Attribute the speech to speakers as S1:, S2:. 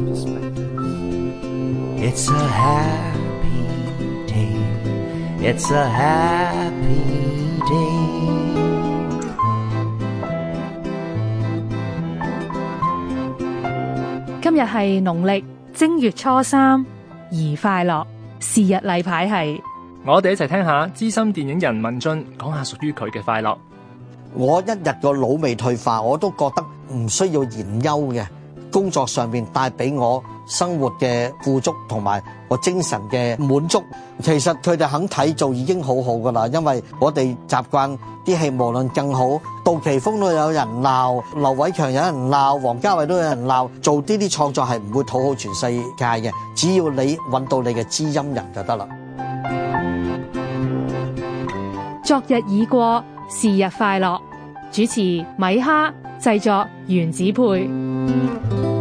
S1: 今日系农历正月初三，宜快乐。时日例牌系，
S2: 我哋一齐听下资深电影人文俊讲下属于佢嘅快乐。
S3: 我一日个脑未退化，我都觉得唔需要言究嘅。工作上面带俾我生活嘅富足同埋我精神嘅滿足，其實佢哋肯睇做已經好好噶啦。因為我哋習慣啲戲無論更好，杜琪峰都有人鬧，劉偉強有人鬧，黄家卫都有人鬧，做啲啲創作係唔會討好全世界嘅，只要你揾到你嘅知音人就得啦。
S1: 昨日已過，是日快樂。主持米哈，製作原子配。you